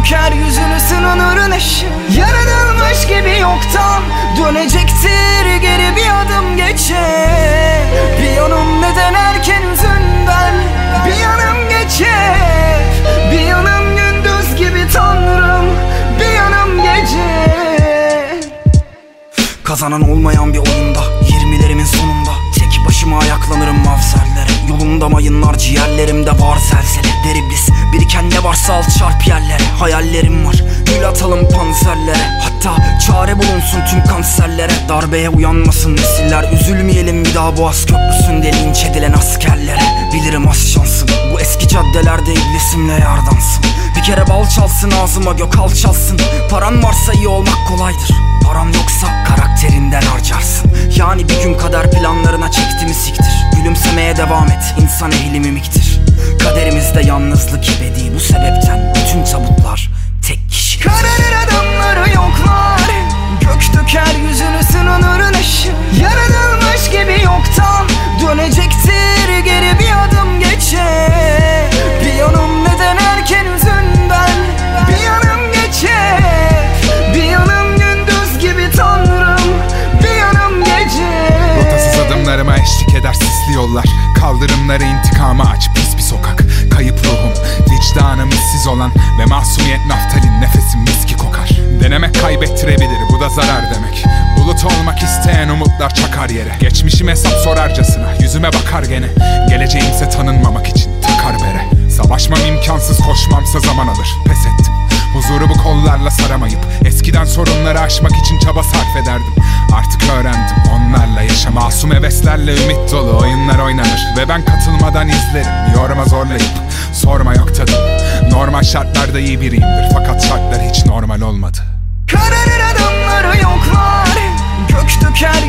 döker yüzünü sınanır neşe Yaratılmış gibi yoktan Dönecektir geri bir adım geçe. Bir yanım neden erken üzünden Bir yanım geçe. Bir yanım gündüz gibi tanrım Bir yanım gece. Kazanan olmayan bir oyunda 20'lerimin sonunda. Tek başıma ayaklanırım mavserlere biriken ne varsa al çarp yerlere Hayallerim var. Gül atalım panserlere Hatta çare bulunsun tüm kanserlere. Darbeye uyanmasın nesiller Üzülmeyelim bir daha boğaz köprüsünde linç edilen askerlere. Bilirim az şansım Bu eski caddelerde iblisimle yardansın Bir kere bal çalsın ağzıma gök alçalsın Paran varsa iyi olmak kolaydır. Param yoksa karakterinden harcarsın. Yani bir gün kader planlarına çekti mi siktir. Gülümsemeye devam et insan ehli mimiktir Kaderimizde yalnızlık ebedi. Bu sebepten bütün tabutlar tek kişi Kararır adamları yoklar. Gök döker yüzünü sınanır neşe Yaratılmış gibi yoktan Dönecektir. Geri bir adım geçe. Bir yanım neden erken üzünden? Bir yanım geçe. Bir yanım gündüz gibi tanrım. Bir yanım gece. Rotasız adımlarıma eşlik eder sisli yollar. Kaldırımları intikama aç Kayıp ruhum, vicdanım işsiz olan Ve masumiyet naftalin nefesim miski kokar. Denemek kaybettirebilir bu da zarar demek. Bulut olmak isteyen umutlar çakar yere. Geçmişim hesap sorarcasına yüzüme bakar gene. Geleceğimse tanınmamak için takar bere. Savaşmam imkansız koşmamsa zaman alır. Pes ettim. Huzuru bu kollarla saramayıp Eskiden sorunları aşmak için çaba sarf ederdim. Artık öğrendim onlarla yaşa Masum heveslerle ümit dolu oyunlar oynanır. Ve ben katılmadan izlerim yorma zorlayıp Sorma yok tadım Normal şartlarda iyi biriyimdir Fakat şartlar hiç normal olmadı. Kararır adamları yoklar Gök döker